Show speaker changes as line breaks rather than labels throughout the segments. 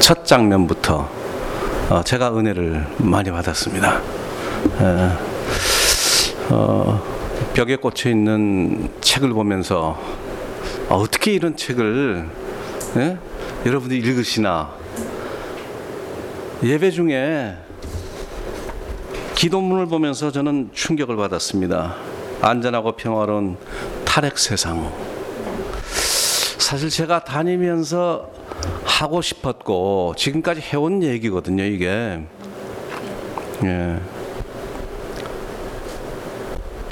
첫 장면부터 어, 제가 은혜를 많이 받았습니다. 에, 어, 벽에 꽂혀 있는 책을 보면서 어, 어떻게 이런 책을 예? 여러분들이 읽으시나 예배 중에 기도문을 보면서 저는 충격을 받았습니다. 안전하고 평화로운 탈핵 세상. 사실 제가 다니면서 하고 싶었고 지금까지 해온 얘기거든요, 이게. 예.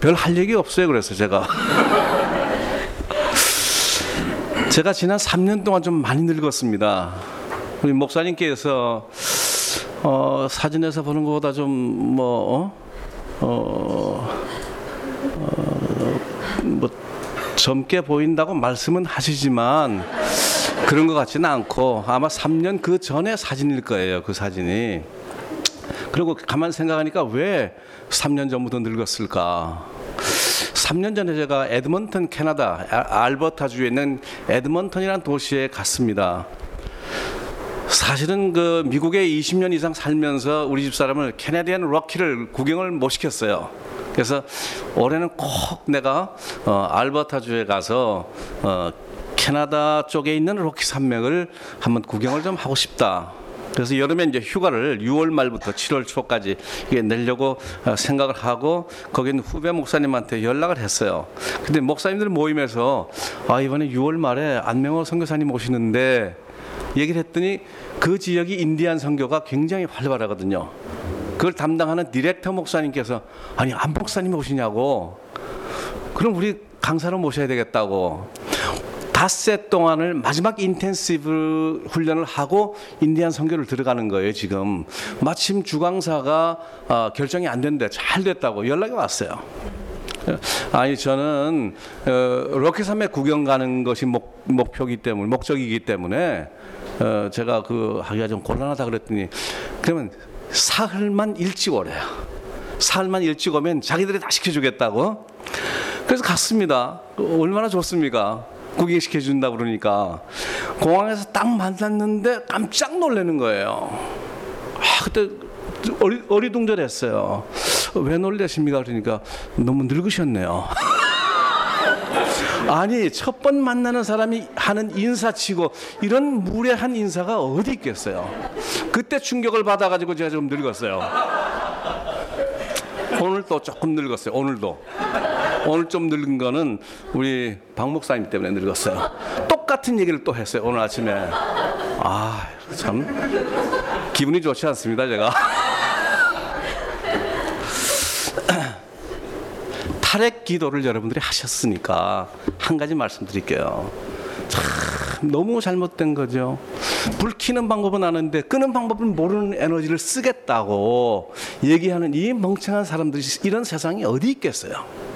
별 할 얘기 없어요, 그래서 제가. 제가 지난 3년 동안 좀 많이 늙었습니다. 우리 목사님께서 어, 사진에서 보는 것보다 좀뭐 어? 어, 어, 뭐 젊게 보인다고 말씀은 하시지만 그런 것 같지는 않고 아마 3년 그 전에 사진일 거예요. 그 사진이. 그리고 가만 생각하니까 왜 3년 전부터 늙었을까? 3년 전에 제가 에드먼턴 캐나다 알버타주에 있는 에드먼턴이라는 도시에 갔습니다. 사실은 그 미국에 20년 이상 살면서 우리 집 사람을 캐나디안 럭키를 구경을 못 시켰어요. 그래서 올해는 꼭 내가 어, 알버타주에 가서 어, 캐나다 쪽에 있는 럭키 산맥을 한번 구경을 좀 하고 싶다. 그래서 여름에 이제 휴가를 6월 말부터 7월 초까지 이게 내려고 어, 생각을 하고 거기 있는 후배 목사님한테 연락을 했어요. 근데 목사님들 모임에서 아 이번에 6월 말에 안명호 선교사님 오시는데 얘기를 했더니 그 지역이 인디안 선교가 굉장히 활발하거든요. 그걸 담당하는 디렉터 목사님께서 아니 안 목사님 오시냐고 그럼 우리 강사로 모셔야 되겠다고 닷새 동안을 마지막 intensive 훈련을 하고 인디안 선교를 들어가는 거예요 지금 마침 주강사가 어, 결정이 안 된대 잘 됐다고 연락이 왔어요 아니 저는 어, 로키 산맥 구경 가는 것이 목, 목표이기 때문에 목적이기 때문에 어, 제가 그 하기가 좀 곤란하다 그랬더니 그러면 사흘만 일찍 오래요. 사흘만 일찍 오면 자기들이 다 시켜주겠다고. 그래서 갔습니다. 얼마나 좋습니까? 구경시켜 준다 그러니까 공항에서 딱 만났는데 깜짝 놀라는 거예요. 아 그때 어리, 어리둥절했어요. 왜 놀라십니까? 그러니까 너무 늙으셨네요. 아니 첫 번 만나는 사람이 하는 인사치고 이런 무례한 인사가 어디 있겠어요. 그때 충격을 받아가지고 제가 좀 늙었어요. 오늘 또 조금 늙었어요. 오늘도 오늘 좀 늙은 거는 우리 박 목사님 때문에 늙었어요. 똑같은 얘기를 또 했어요. 오늘 아침에 아 참 기분이 좋지 않습니다. 제가. 탈핵 기도를 여러분들이 하셨으니까 한 가지 말씀드릴게요. 참 너무 잘못된 거죠. 불 켜는 방법은 아는데 끄는 방법은 모르는 에너지를 쓰겠다고 얘기하는 이 멍청한 사람들이 이런 세상이 어디 있겠어요.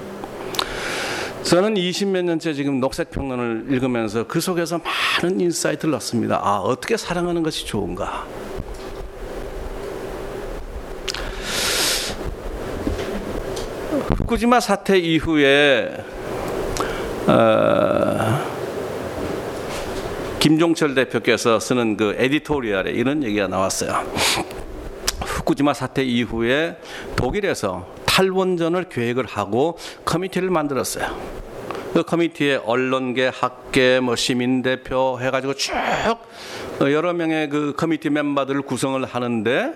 저는 20몇 년째 지금 녹색 평론을 읽으면서 그 속에서 많은 insight를 얻습니다. 아, 어떻게 사랑하는 것이 좋은가. 후쿠지마 사태 이후에 어, 김종철 대표께서 쓰는 그 editorial에 이런 얘기가 나왔어요. 후쿠지마 사태 이후에 독일에서 탈원전을 계획을 하고 committee를 만들었어요. 그 committee에 언론계, 학계, 뭐 시민 대표 해가지고 쭉 여러 명의 그 committee 멤버들을 구성을 하는데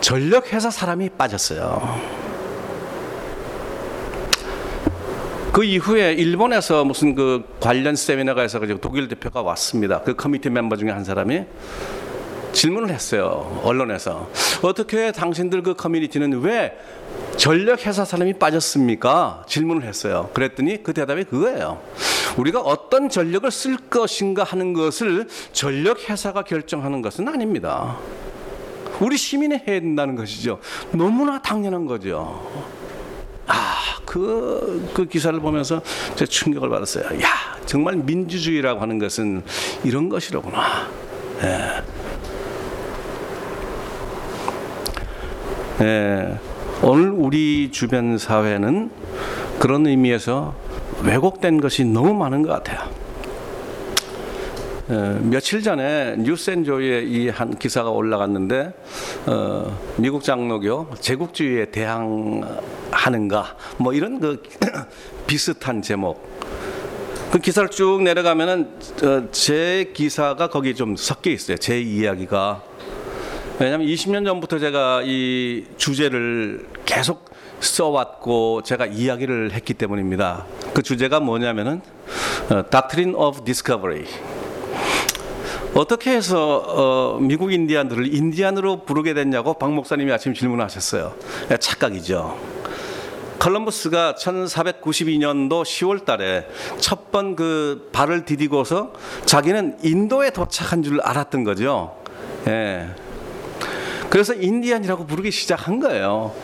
전력 회사 사람이 빠졌어요. 그 이후에 일본에서 무슨 그 관련 세미나가 있어가지고 독일 대표가 왔습니다. 그 커미티 멤버 중에 한 사람이 질문을 했어요. 언론에서. 어떻게 당신들 그 커뮤니티는 왜 전력 회사 사람이 빠졌습니까? 질문을 했어요. 그랬더니 그 대답이 그거예요. 우리가 어떤 전력을 쓸 것인가 하는 것을 전력 회사가 결정하는 것은 아닙니다. 우리 시민이 해야 된다는 것이죠. 너무나 당연한 거죠. 아, 그, 그 기사를 보면서 제 충격을 받았어요. 야, 정말 민주주의라고 하는 것은 이런 것이로구나. 예. 예. 오늘 우리 주변 사회는 그런 의미에서 왜곡된 것이 너무 많은 것 같아요. 어, 며칠 전에 뉴스앤조이에 이 한 기사가 올라갔는데 어, 미국 장로교 제국주의에 대항하는가 뭐 이런 그 비슷한 제목 그 기사를 쭉 내려가면은 어, 제 기사가 거기 좀 섞여 있어요 제 이야기가 왜냐하면 20년 전부터 제가 이 주제를 계속 써왔고 제가 이야기를 했기 때문입니다. 그 주제가 뭐냐면은 어, Doctrine of Discovery. 어떻게 해서 어, 미국 인디안들을 인디안으로 부르게 됐냐고 박 목사님이 아침 질문하셨어요. 예, 착각이죠. 컬럼버스가 1492년도 10월 달에 첫 번 그 발을 디디고서 자기는 인도에 도착한 줄 알았던 거죠. 예. 그래서 인디안이라고 부르기 시작한 거예요.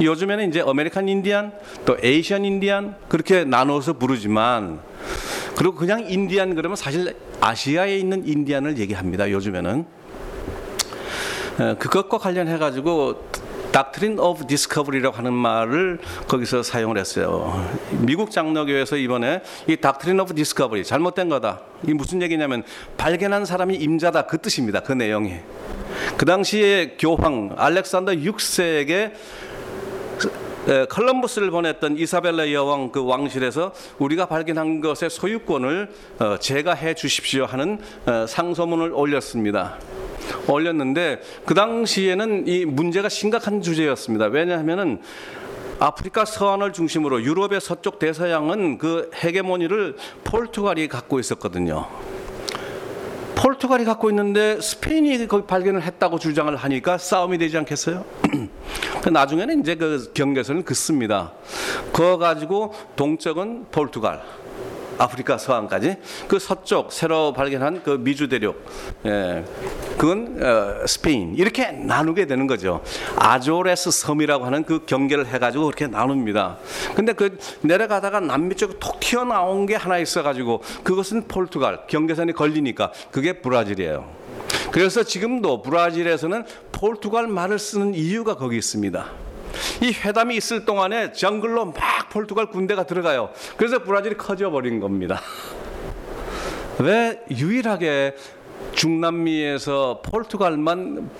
요즘에는 이제 American Indian, 또 Asian Indian 그렇게 나눠서 부르지만 그리고 그냥 인디안 그러면 사실 아시아에 있는 인디안을 얘기합니다. 요즘에는 그것과 관련해 가지고 Doctrine of Discovery라고 하는 말을 거기서 사용을 했어요. 미국 장로교에서 이번에 이 Doctrine of Discovery 잘못된 거다. 이 무슨 얘기냐면 발견한 사람이 임자다 그 뜻입니다. 그 내용이. 그 당시에 교황 알렉산더 6세에게 컬럼버스를 보냈던 이사벨라 여왕 그 왕실에서 우리가 발견한 것의 소유권을 어, 제가 해 주십시오 하는 어, 상소문을 올렸습니다. 올렸는데 그 당시에는 이 문제가 심각한 주제였습니다. 왜냐하면은 아프리카 서안을 중심으로 유럽의 서쪽 대서양은 그 헤게모니를 포르투갈이 갖고 있었거든요. 포르투갈이 갖고 있는데 스페인이 거기 발견을 했다고 주장을 하니까 싸움이 되지 않겠어요? 그 나중에는 이제 그 경계선을 긋습니다. 그거 가지고 동쪽은 포르투갈, 아프리카 서안까지 그 서쪽 새로 발견한 그 미주 대륙 예, 그건 어, 스페인 이렇게 나누게 되는 거죠. 아조레스 섬이라고 하는 그 경계를 해가지고 그렇게 나눕니다. 근데 그 내려가다가 남미 쪽에 톡 튀어나온 게 하나 있어가지고 그것은 포르투갈 경계선이 걸리니까 그게 브라질이에요. 그래서 지금도 브라질에서는 포르투갈 말을 쓰는 이유가 거기 있습니다. 이 회담이 있을 동안에 정글로 막 포르투갈 군대가 들어가요. 그래서 브라질이 커져 버린 겁니다. 왜 유일하게 중남미에서 포르투갈만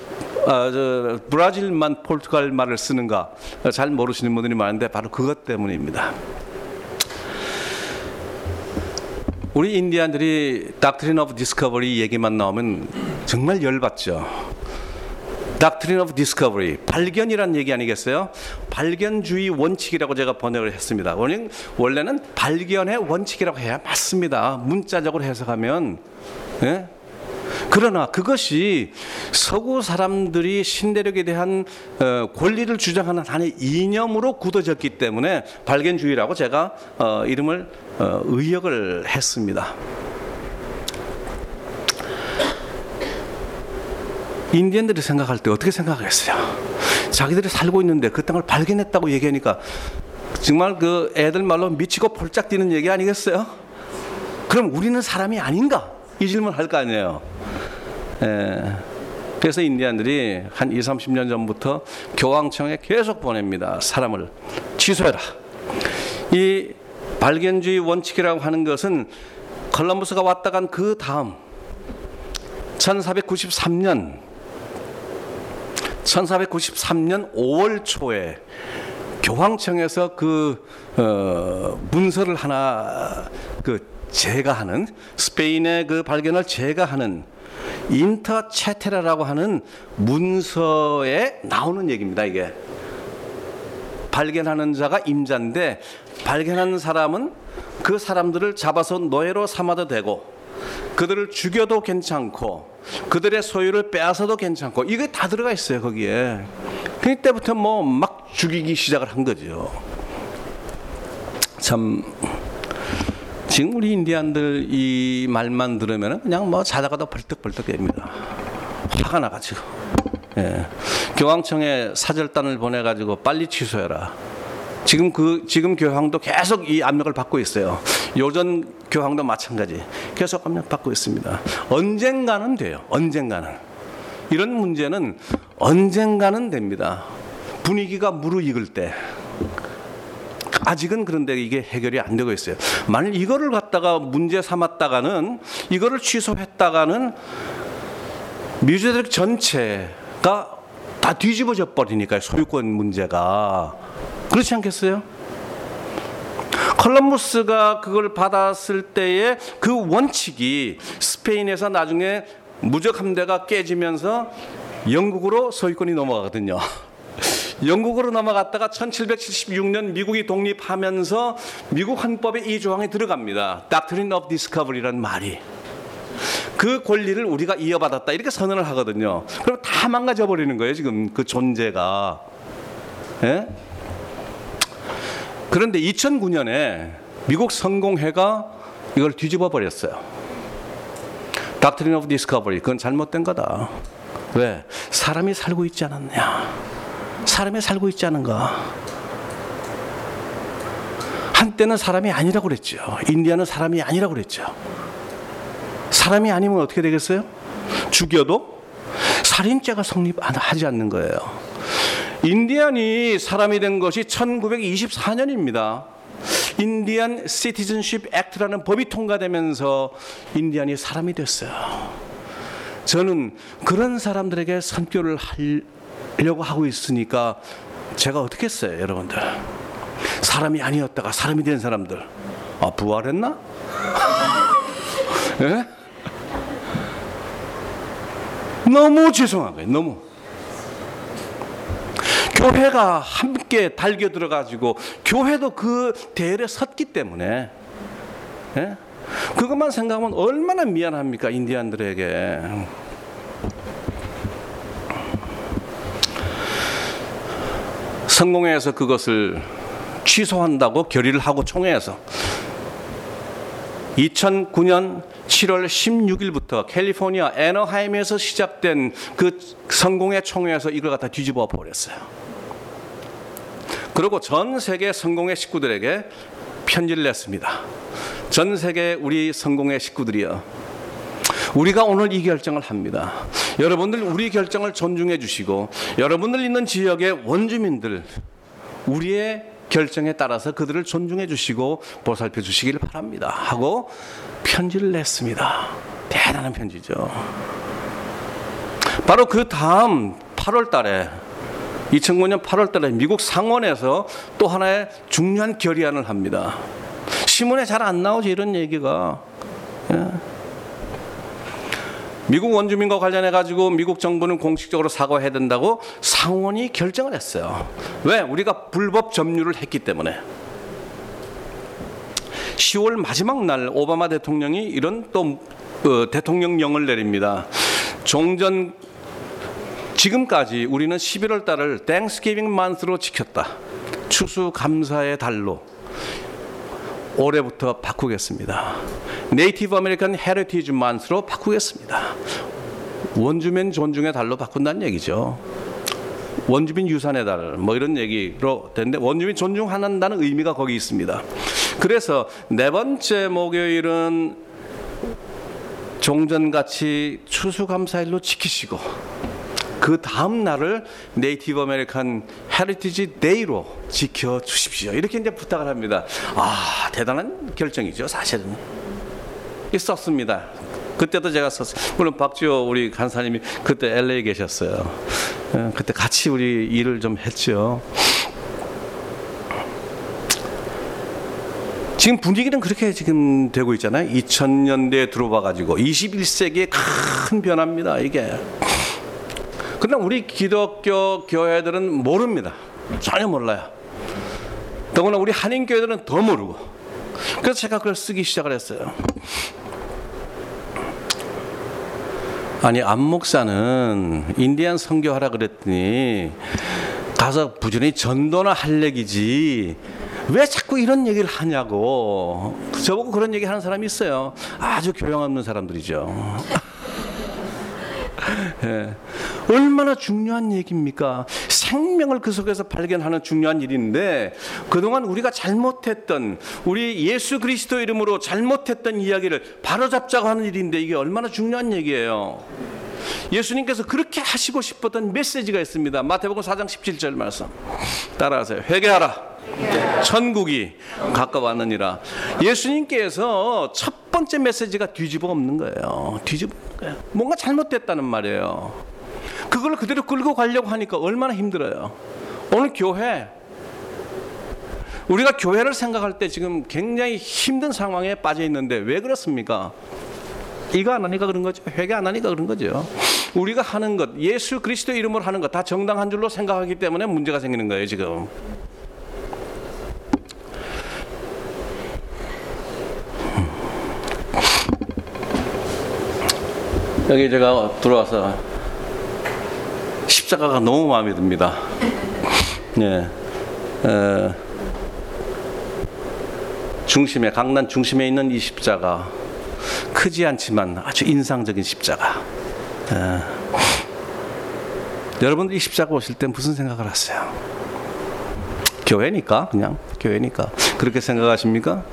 아, 저, 브라질만 포르투갈 말을 쓰는가 잘 모르시는 분들이 많은데 바로 그것 때문입니다. 우리 인디안들이 Doctrine of Discovery 얘기만 나오면 정말 열받죠. Doctrine of Discovery 발견이란 얘기 아니겠어요? 발견주의 원칙이라고 제가 번역을 했습니다. 원래는 발견의 원칙이라고 해야 맞습니다. 문자적으로 해석하면 예? 그러나 그것이 서구 사람들이 신대륙에 대한 어, 권리를 주장하는 하나의 이념으로 굳어졌기 때문에 발견주의라고 제가 어, 이름을 어, 의역을 했습니다. 인디언들이 생각할 때 어떻게 생각하겠어요? 자기들이 살고 있는데 그 땅을 발견했다고 얘기하니까 정말 그 애들 말로 미치고 폴짝 뛰는 얘기 아니겠어요? 그럼 우리는 사람이 아닌가? 이 질문 할 거 아니에요. 예. 그래서 인디안들이 한 2, 30년 전부터 교황청에 계속 보냅니다. 사람을 취소해라. 이 발견주의 원칙이라고 하는 것은 컬럼버스가 왔다 간 그 다음 1493년 1493년 5월 초에 교황청에서 그 어, 문서를 하나 그 제가 하는 스페인의 그 발견을 제가 하는 인터체테라라고 하는 문서에 나오는 얘기입니다. 이게 발견하는 자가 임자인데 발견한 사람은 그 사람들을 잡아서 노예로 삼아도 되고 그들을 죽여도 괜찮고 그들의 소유를 빼앗아도 괜찮고 이게 다 들어가 있어요 거기에. 그때부터 뭐 막 죽이기 시작을 한 거죠. 참 지금 우리 인디안들 이 말만 들으면 그냥 뭐 자다가도 벌떡벌떡 됩니다. 화가 나가지고. 예. 교황청에 사절단을 보내가지고 빨리 취소해라 지금 그 지금 교황도 계속 이 압력을 받고 있어요. 요전 교황도 마찬가지. 계속 압력 받고 있습니다. 언젠가는 돼요. 언젠가는. 이런 문제는 언젠가는 됩니다. 분위기가 무르익을 때. 아직은 그런데 이게 해결이 안 되고 있어요. 만일 이거를 갖다가 문제 삼았다가는 이거를 취소했다가는 미주대학 전체가 다 뒤집어져 버리니까요. 소유권 문제가 그렇지 않겠어요? 컬럼버스가 그걸 받았을 때의 그 원칙이 스페인에서 나중에 무적 함대가 깨지면서 영국으로 소유권이 넘어가거든요. 영국으로 넘어갔다가 1776년 미국이 독립하면서 미국 헌법에 이 조항이 들어갑니다. Doctrine of Discovery라는 말이. 그 권리를 우리가 이어받았다 이렇게 선언을 하거든요. 그럼 다 망가져 버리는 거예요 지금 그 존재가. 예? 그런데 2009년에 미국 성공회가 이걸 뒤집어 버렸어요. Doctrine of Discovery 그건 잘못된 거다. 왜? 사람이 살고 있지 않았냐? 사람이 살고 있지 않은가? 한때는 사람이 아니라고 그랬죠. 인디아는 사람이 아니라고 그랬죠. 사람이 아니면 어떻게 되겠어요? 죽여도 살인죄가 성립하지 않는 거예요. 인디안이 사람이 된 것이 1924년입니다. 인디안 시티즌십 액트라는 법이 통과되면서 인디안이 사람이 됐어요. 저는 그런 사람들에게 선교를 하려고 하고 있으니까 제가 어떻게 했어요, 여러분들? 사람이 아니었다가 사람이 된 사람들. 아, 부활했나? 예? 너무 죄송한 거예요. 너무. 교회가 함께 달겨 들어가지고 교회도 그 대열에 섰기 때문에 예? 그것만 생각하면 얼마나 미안합니까 인디안들에게. 성공회에서 그것을 취소한다고 결의를 하고 총회에서 2009년 7월 16일부터 캘리포니아 애너하임에서 시작된 그 성공회 총회에서 이걸 갖다 뒤집어 버렸어요. 그리고 전 세계 성공회 식구들에게 편지를 냈습니다. 전 세계 우리 성공회 식구들이요. 우리가 오늘 이 결정을 합니다. 여러분들 우리 결정을 존중해 주시고 여러분들 있는 지역의 원주민들 우리의 결정에 따라서 그들을 존중해 주시고 보살펴 주시길 바랍니다. 하고 편지를 냈습니다. 대단한 편지죠. 바로 그 다음 8월 달에 2009년 8월 달에 미국 상원에서 또 하나의 중요한 결의안을 합니다. 신문에 잘 안 나오죠 이런 얘기가. 예. 미국 원주민과 관련해 가지고 미국 정부는 공식적으로 사과해야 된다고 상원이 결정을 했어요. 왜? 우리가 불법 점유를 했기 때문에. 10월 마지막 날 오바마 대통령이 이런 또 어, 대통령령을 내립니다. 종전 지금까지 우리는 11월 달을 Thanksgiving Month로 지켰다. 추수 감사의 달로 올해부터 바꾸겠습니다. Native American Heritage Month로 바꾸겠습니다. 원주민 존중의 달로 바꾼다는 얘기죠. 원주민 유산의 달, 뭐 이런 얘기로 되는데 원주민 존중한다는 의미가 거기 있습니다. 그래서 네 번째 목요일은 종전같이 추수감사일로 지키시고 그 다음 날을 Native American Heritage Day로 지켜 주십시오. 이렇게 이제 부탁을 합니다. 아, 대단한 결정이죠, 사실은. 있었습니다. 그때도 제가 썼어요. 물론 박지호 우리 간사님이 그때 LA 계셨어요. 예, 그때 같이 우리 일을 좀 했죠. 지금 분위기는 그렇게 지금 되고 있잖아요. 2000년대에 들어와 가지고 21세기의 큰 변화입니다. 이게. 그러나 우리 기독교 교회들은 모릅니다. 전혀 몰라요. 더구나 우리 한인 교회들은 더 모르고. 그래서 제가 그걸 쓰기 시작을 했어요. 아니 안 목사는 인디안 선교하라 그랬더니 가서 부지런히 전도나 할 얘기지 왜 자꾸 이런 얘기를 하냐고 저보고 그런 얘기 하는 사람이 있어요 아주 교양 없는 사람들이죠 예. 얼마나 중요한 얘기입니까? 생명을 그 속에서 발견하는 중요한 일인데 그동안 우리가 잘못했던 우리 예수 그리스도 이름으로 잘못했던 이야기를 바로잡자고 하는 일인데 이게 얼마나 중요한 얘기예요. 예수님께서 그렇게 하시고 싶었던 메시지가 있습니다. 마태복음 4장 17절 말씀. 따라하세요. 회개하라. 천국이 가까웠느니라. 예수님께서 첫 번째 메시지가 뒤집어 엎는 거예요. 뒤집어 거예요. 뭔가 잘못됐다는 말이에요. 그걸 그대로 끌고 가려고 하니까 얼마나 힘들어요. 오늘 교회 우리가 교회를 생각할 때 지금 굉장히 힘든 상황에 빠져 있는데 왜 그렇습니까? 이거 안 하니까 그런 거죠. 회개 안 하니까 그런 거죠. 우리가 하는 것, 예수 그리스도 이름으로 하는 것 다 정당한 줄로 생각하기 때문에 문제가 생기는 거예요, 지금. 여기 제가 들어와서 십자가가 너무 마음에 듭니다. 예. 어, 중심에 강남 중심에 있는 이 십자가 크지 않지만 아주 인상적인 십자가. 예. 여러분들 이 십자가 보실 때 무슨 생각을 하세요? 교회니까 그냥 교회니까 그렇게 생각하십니까?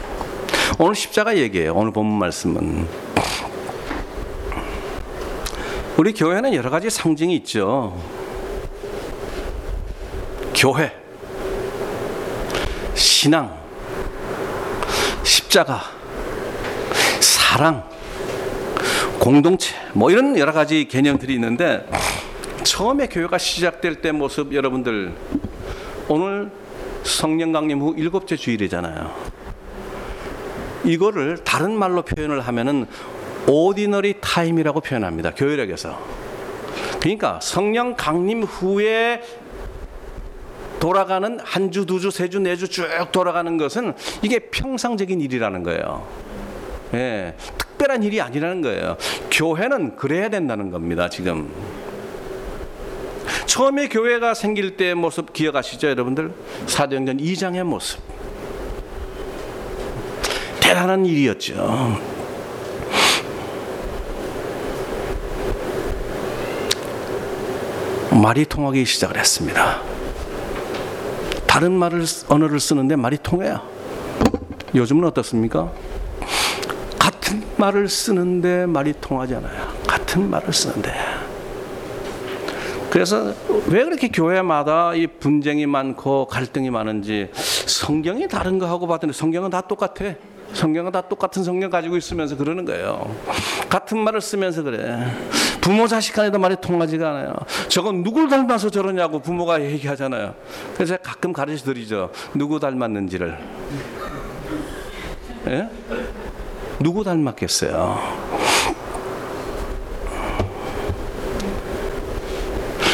오늘 십자가 얘기예요. 오늘 본문 말씀은 우리 교회는 여러 가지 상징이 있죠. 교회, 신앙, 십자가, 사랑, 공동체, 뭐 이런 여러 가지 개념들이 있는데 처음에 교회가 시작될 때 모습 여러분들 오늘 성령 강림 후 일곱째 주일이잖아요. 이거를 다른 말로 표현을 하면은 오디너리 타임이라고 표현합니다. 교회력에서. 그러니까 성령 강림 후에 돌아가는 한 주, 두 주, 세 주, 네 주 쭉 돌아가는 것은 이게 평상적인 일이라는 거예요. 예, 특별한 일이 아니라는 거예요. 교회는 그래야 된다는 겁니다, 지금. 처음에 교회가 생길 때 모습 기억하시죠, 여러분들? 사도행전 2장의 모습. 대단한 일이었죠. 말이 통하기 시작을 했습니다. 다른 말을 언어를 쓰는데 말이 통해요. 요즘은 어떻습니까? 같은 말을 쓰는데 말이 통하지 않아요. 같은 말을 쓰는데. 그래서 왜 그렇게 교회마다 이 분쟁이 많고 갈등이 많은지 성경이 다른 거 하고 봤더니 성경은 다 똑같아. 성경은 다 똑같은 성경 가지고 있으면서 그러는 거예요. 같은 말을 쓰면서 그래. 부모 자식 간에도 말이 통하지가 않아요. 저건 누굴 닮아서 저러냐고 부모가 얘기하잖아요. 그래서 가끔 가르쳐 드리죠. 누구 닮았는지를. 예? 누구 닮았겠어요?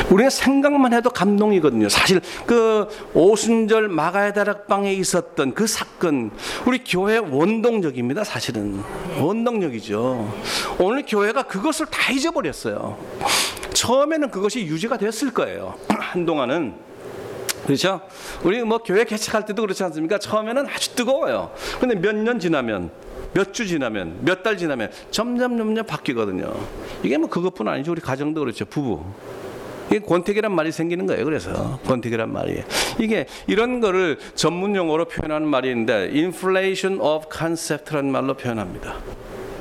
우리가 생각만 해도 감동이거든요. 사실 그 오순절 마가의 다락방에 있었던 그 사건, 우리 교회 원동력입니다. 사실은 원동력이죠. 오늘 교회가 그것을 다 잊어버렸어요. 처음에는 그것이 유지가 됐을 거예요. 한동안은. 그렇죠? 우리 뭐 교회 개척할 때도 그렇지 않습니까? 처음에는 아주 뜨거워요. 근데 몇 년 지나면 몇 주 지나면 몇 달 지나면 점점 점점 바뀌거든요. 이게 뭐 그것뿐 아니죠. 우리 가정도 그렇죠. 부부. 이게 권태기란 말이 생기는 거예요. 그래서 권태기란 말이 이게 이런 거를 전문 용어로 표현하는 있는데 inflation of concept라는 말로 표현합니다.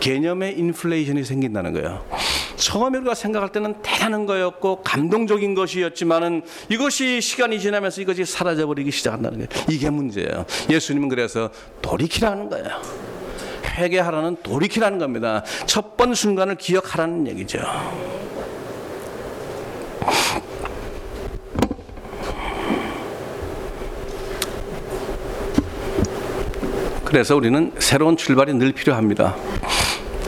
개념의 인플레이션이 생긴다는 거예요. 처음에 우리가 생각할 때는 대단한 거였고 감동적인 것이었지만은 이것이 시간이 지나면서 이것이 사라져 버리기 시작한다는 거예요. 이게 문제예요. 예수님은 그래서 돌이키라는 거예요. 회개하라는 돌이키라는 겁니다. 첫 번 순간을 기억하라는 얘기죠. 그래서 우리는 새로운 출발이 늘 필요합니다.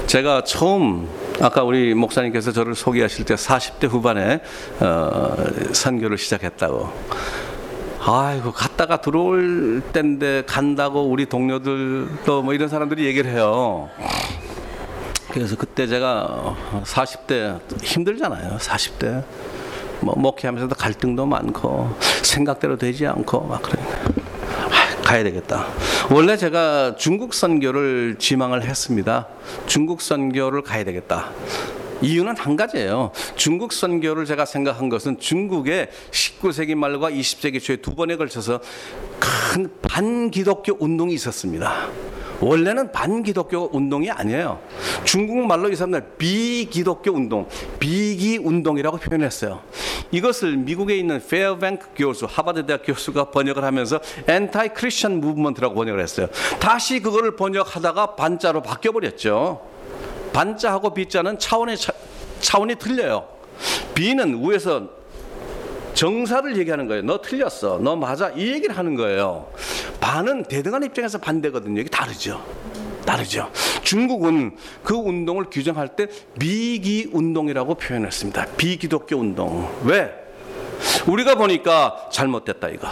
제가 처음 아까 우리 목사님께서 저를 소개하실 때 40대 후반에 어, 선교를 시작했다고. 아이고 갔다가 들어올 때인데 간다고 우리 동료들도 뭐 이런 사람들이 얘기를 해요. 그래서 그때 제가 40대 힘들잖아요. 40대. 뭐 목회하면서도 갈등도 많고 생각대로 되지 않고 막 아, 가야 되겠다. 원래 제가 중국 선교를 지망을 했습니다. 중국 선교를 가야 되겠다. 이유는 한 가지예요. 중국 선교를 제가 생각한 것은 중국의 19세기 말과 20세기 초에 두 번에 걸쳐서 큰 반기독교 운동이 있었습니다. 원래는 반기독교 운동이 아니에요. 중국 말로 이 사람들 비기독교 운동, 비기 운동이라고 표현했어요. 이것을 미국에 있는 페어뱅크 교수, 하버드 대학 교수가 번역을 하면서 Anti-Christian Movement라고 번역을 했어요. 다시 그거를 번역하다가 반자로 바뀌어 버렸죠. 반자하고 비자는 차원의 차, 차원이 틀려요. 비는 위에서 정사를 얘기하는 거예요. 너 틀렸어. 너 맞아. 이 얘기를 하는 거예요. 반은 대등한 입장에서 반대거든요. 이게 다르죠. 다르죠. 중국은 그 운동을 규정할 때 비기 운동이라고 표현했습니다. 비기독교 운동. 왜? 우리가 보니까 잘못됐다 이거.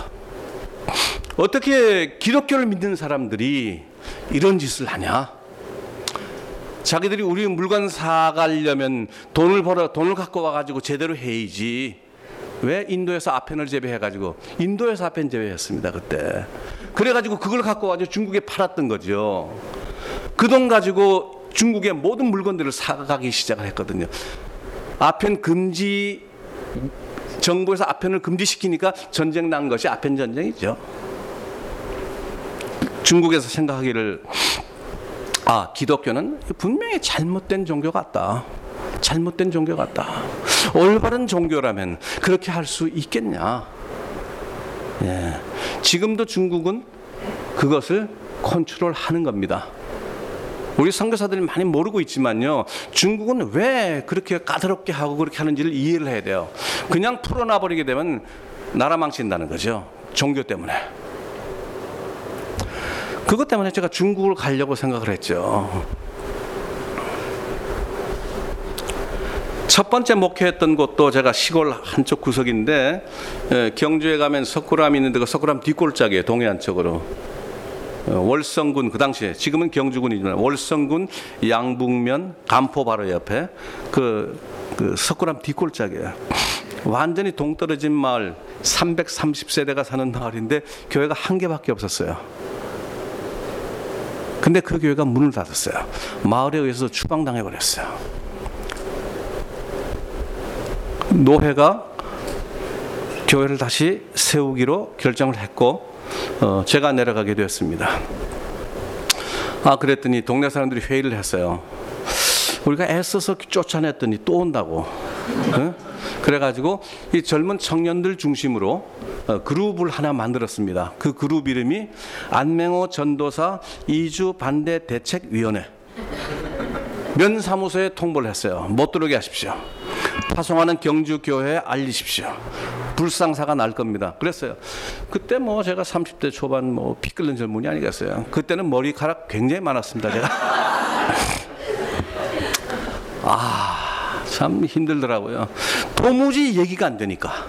어떻게 기독교를 믿는 사람들이 이런 짓을 하냐? 자기들이 우리 물건 사가려면 돈을 벌어 돈을 갖고 와가지고 제대로 해야지. 왜 인도에서 아펜을 재배해가지고 인도에서 아펜 재배했습니다 그때. 그래가지고 그걸 갖고 와서 중국에 팔았던 거죠. 그 돈 가지고 중국의 모든 물건들을 사가기 시작을 했거든요. 아펜 금지 정부에서 아펜을 금지시키니까 전쟁 난 것이 아펜 전쟁이죠. 중국에서 생각하기를 아 기독교는 분명히 잘못된 종교 같다. 잘못된 종교 같다. 올바른 종교라면 그렇게 할 수 있겠냐? 예. 지금도 중국은 그것을 컨트롤하는 겁니다. 우리 선교사들이 많이 모르고 있지만요. 중국은 왜 그렇게 까다롭게 하고 그렇게 하는지를 이해를 해야 돼요. 그냥 풀어놔 버리게 되면 나라 망친다는 거죠. 종교 때문에. 그것 때문에 제가 중국을 가려고 생각을 했죠. 첫 번째 목회했던 곳도 제가 시골 한쪽 구석인데 예, 경주에 가면 석굴암이 있는데 그 석굴암 뒷골짜기에 동해안 쪽으로 어, 월성군 그 당시에 지금은 경주군이지만 월성군 양북면 간포 바로 옆에 그, 그 석굴암 뒷골짜기에 완전히 동떨어진 마을 330세대가 사는 마을인데 교회가 한 개밖에 없었어요. 근데 그 교회가 문을 닫았어요. 마을에 의해서 추방당해 버렸어요. 노회가 교회를 다시 세우기로 결정을 했고 어, 제가 내려가게 되었습니다. 아 그랬더니 동네 사람들이 회의를 했어요. 우리가 애써서 쫓아냈더니 또 온다고. 어? 그래가지고 이 젊은 청년들 중심으로 어, 그룹을 하나 만들었습니다. 그 그룹 이름이 안맹호 전도사 이주 반대 대책위원회. 면사무소에 통보를 했어요. 못 들어오게 하십시오. 파송하는 경주 교회에 알리십시오. 불상사가 날 겁니다. 그랬어요. 그때 뭐 제가 30대 초반 뭐 피 끓는 젊은이 아니겠어요. 그때는 머리카락 굉장히 많았습니다. 제가. 아, 참 힘들더라고요. 도무지 얘기가 안 되니까.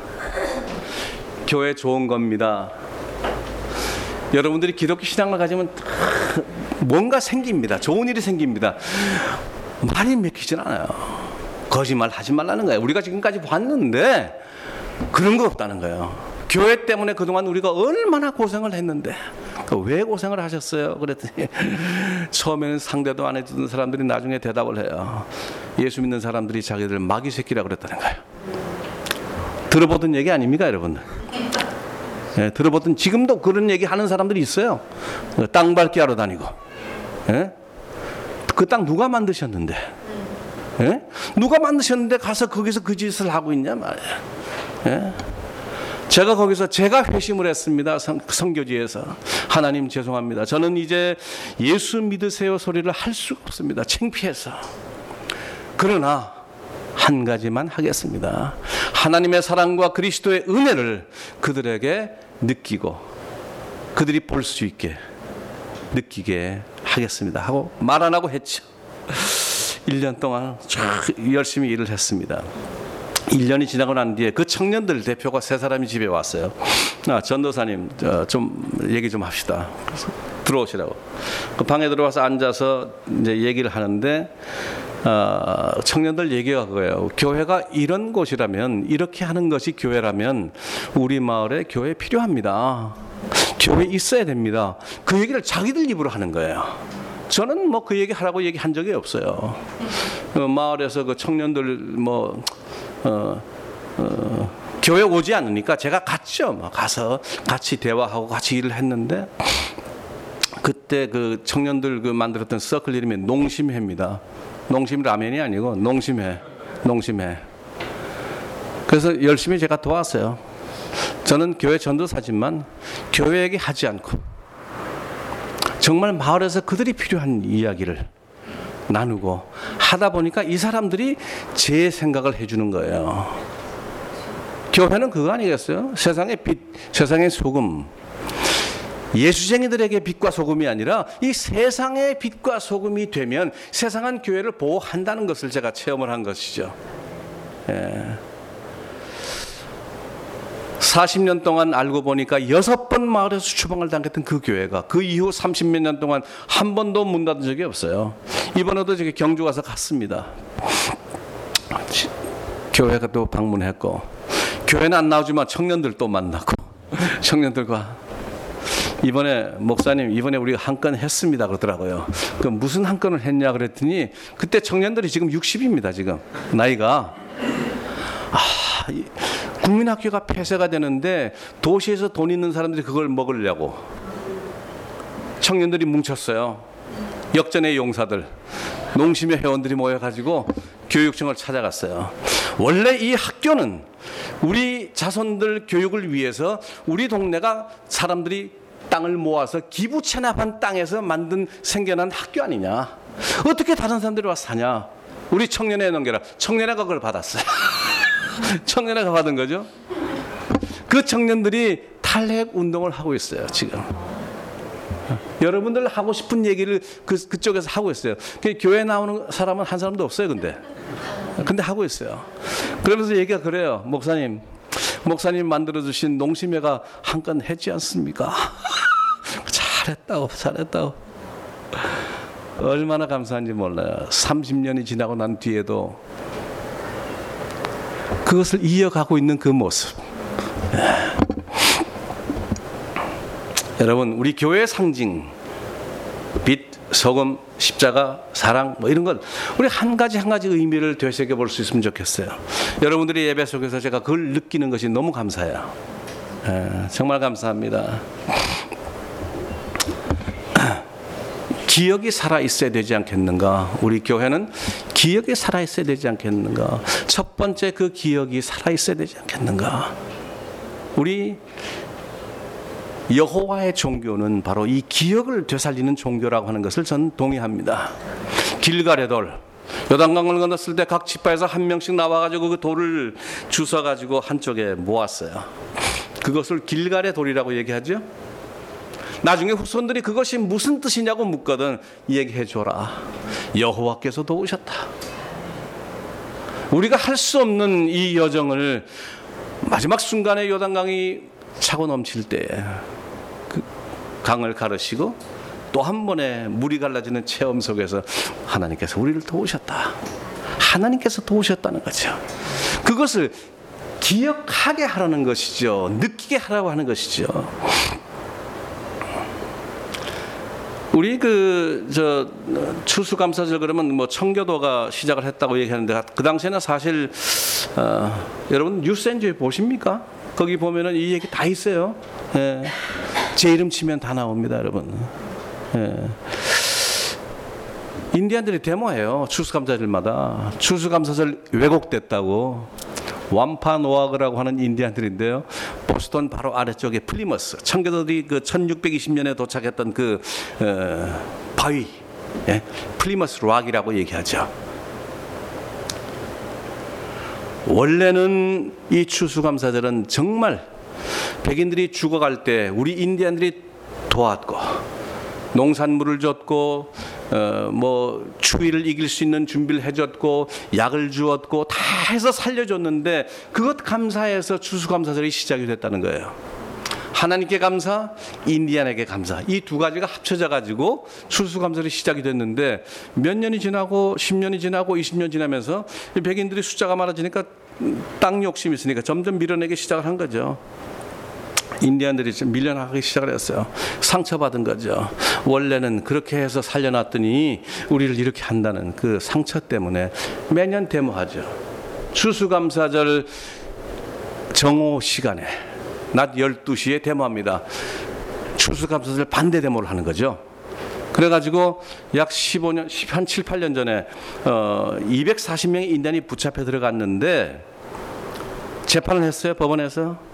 교회 좋은 겁니다. 여러분들이 기독교 신앙을 가지면 뭔가 생깁니다. 좋은 일이 생깁니다. 말이 맥히진 않아요. 거짓말 하지 말라는 거예요. 우리가 지금까지 봤는데 그런 거 없다는 거예요. 교회 때문에 그동안 우리가 얼마나 고생을 했는데 왜 고생을 하셨어요? 그랬더니 처음에는 상대도 안 해주던 사람들이 나중에 대답을 해요. 예수 믿는 사람들이 자기들 마귀 새끼라 그랬다는 거예요. 들어보던 얘기 아닙니까, 여러분? 예, 들어보던 지금도 그런 얘기 하는 사람들이 있어요. 땅 밟기 하러 다니고. 예? 그땅 누가 만드셨는데? 예? 누가 만드셨는데 가서 거기서 그 짓을 하고 있냐 말이야. 예? 제가 거기서 제가 회심을 했습니다. 성, 성교지에서. 하나님 죄송합니다. 저는 이제 예수 믿으세요 소리를 할 수가 없습니다. 창피해서. 그러나 한 가지만 하겠습니다. 하나님의 사랑과 그리스도의 은혜를 그들에게 느끼고 그들이 볼 수 있게 느끼게 하겠습니다. 하고 말 안 하고 했죠. 1년 동안 열심히 일을 했습니다. 1년이 지나고 난 뒤에 그 청년들 대표가 세 사람이 집에 왔어요. 아, 전도사님, 좀 얘기 좀 합시다. 들어오시라고. 그 방에 들어와서 앉아서 이제 얘기를 하는데, 어, 청년들 얘기가 그거예요. 교회가 이런 곳이라면, 이렇게 하는 것이 교회라면, 우리 마을에 교회 필요합니다. 교회 있어야 됩니다. 그 얘기를 자기들 입으로 하는 거예요. 저는 뭐 그 얘기 하라고 얘기한 적이 없어요. 그 마을에서 그 청년들 뭐 어, 어, 교회 오지 않으니까 제가 갔죠. 뭐 가서 같이 대화하고 같이 일을 했는데 그때 그 청년들 그 만들었던 서클 이름이 농심회입니다. 농심 라면이 아니고 농심회, 농심회. 그래서 열심히 제가 도왔어요. 저는 교회 전도사지만 교회에게 하지 않고 정말 마을에서 그들이 필요한 이야기를 나누고 하다 보니까 이 사람들이 제 생각을 해주는 거예요. 교회는 그거 아니겠어요? 세상의 빛, 세상의 소금. 예수쟁이들에게 빛과 소금이 아니라 이 세상의 빛과 소금이 되면 세상은 교회를 보호한다는 것을 제가 체험을 한 것이죠. 예. 40년 동안 알고 보니까 여섯 번 마을에서 추방을 당했던 그 교회가 그 이후 30몇 년 동안 한 번도 문 닫은 적이 없어요. 이번에도 저기 경주 가서 갔습니다. 교회가 또 방문했고 교회는 안 나오지만 청년들 또 만나고 청년들과 이번에 목사님 이번에 우리가 한 건 했습니다 그러더라고요. 그 무슨 한 건을 했냐 그랬더니 그때 청년들이 지금 60입니다 지금 나이가 아 국민학교가 폐쇄가 되는데 도시에서 돈 있는 사람들이 그걸 먹으려고 청년들이 뭉쳤어요. 역전의 용사들, 농심의 회원들이 모여가지고 교육청을 찾아갔어요. 원래 이 학교는 우리 자손들 교육을 위해서 우리 동네가 사람들이 땅을 모아서 기부 체납한 땅에서 만든 생겨난 학교 아니냐. 어떻게 다른 사람들이 와서 사냐. 우리 청년회 넘겨라. 청년회가 그걸 받았어요. 청년회가 받은 거죠. 그 청년들이 탈핵 운동을 하고 있어요, 지금. 여러분들 하고 싶은 얘기를 그, 그쪽에서 하고 있어요. 그 교회 나오는 사람은 한 사람도 없어요, 근데. 근데 하고 있어요. 그러면서 얘기가 그래요. 목사님, 목사님 만들어주신 농심회가 한 건 했지 않습니까? 잘했다고, 잘했다고. 얼마나 감사한지 몰라요. 30년이 지나고 난 뒤에도 그것을 이어가고 있는 그 모습. 여러분, 우리 교회의 상징, 빛, 소금, 십자가, 사랑, 뭐 이런 걸 우리 한 가지 한 가지 의미를 되새겨 볼 수 있으면 좋겠어요. 여러분들이 예배 속에서 제가 그걸 느끼는 것이 너무 감사해요. 에, 정말 감사합니다. 기억이 살아 있어야 되지 않겠는가? 우리 교회는 기억이 살아 있어야 되지 않겠는가? 첫 번째 그 기억이 살아 있어야 되지 않겠는가? 우리 여호와의 종교는 바로 이 기억을 되살리는 종교라고 하는 것을 저는 동의합니다. 길가레 돌 요단강을 건넜을 때 각 지파에서 한 명씩 나와가지고 그 돌을 주워가지고 한쪽에 모았어요. 그것을 길가레 돌이라고 얘기하죠. 나중에 후손들이 그것이 무슨 뜻이냐고 묻거든 얘기해 줘라. 여호와께서 도우셨다. 우리가 할 수 없는 이 여정을 마지막 순간에 요단강이 차고 넘칠 때에 그 강을 가르시고 또 한 번에 물이 갈라지는 체험 속에서 하나님께서 우리를 도우셨다. 하나님께서 도우셨다는 거죠. 그것을 기억하게 하라는 것이죠. 느끼게 하라고 하는 것이죠. 우리 그 저 추수감사절 그러면 뭐 청교도가 시작을 했다고 얘기하는데 그 당시에는 사실 어, 여러분 뉴스앤조이 보십니까? 거기 보면은 이 얘기 다 있어요. 예. 제 이름 치면 다 나옵니다, 여러분. 예. 인디안들이 데모해요. 추수감사절마다 추수감사절 왜곡됐다고. 왐파노아그라고 하는 인디안들인데요. 보스턴 바로 아래쪽에 플리머스. 청교도들이 그 1620년에 도착했던 그 어, 바위, 예? Plymouth Rock이라고 얘기하죠. 원래는 이 추수감사절은 정말 백인들이 죽어갈 때 우리 인디안들이 도왔고 농산물을 줬고 어, 뭐 추위를 이길 수 있는 준비를 해줬고 약을 주었고 다 해서 살려줬는데 그것 감사해서 추수감사절이 시작이 됐다는 거예요. 하나님께 감사, 인디안에게 감사. 이 두 가지가 합쳐져 가지고 추수감사절이 시작이 됐는데 몇 년이 지나고 10년이 지나고 20년 지나면서 백인들이 숫자가 많아지니까 땅 욕심이 있으니까 점점 밀어내기 시작을 한 거죠. 인디안들이 밀려나가기 시작을 했어요. 상처받은 거죠. 원래는 그렇게 해서 살려놨더니 우리를 이렇게 한다는 그 상처 때문에 매년 데모하죠. 추수감사절 정오 시간에 낮 12시에 데모합니다. 추수감사절 반대 데모를 하는 거죠. 그래가지고 약 15년, 한 7, 8년 전에 어, 240명의 인디안이 붙잡혀 들어갔는데 재판을 했어요 법원에서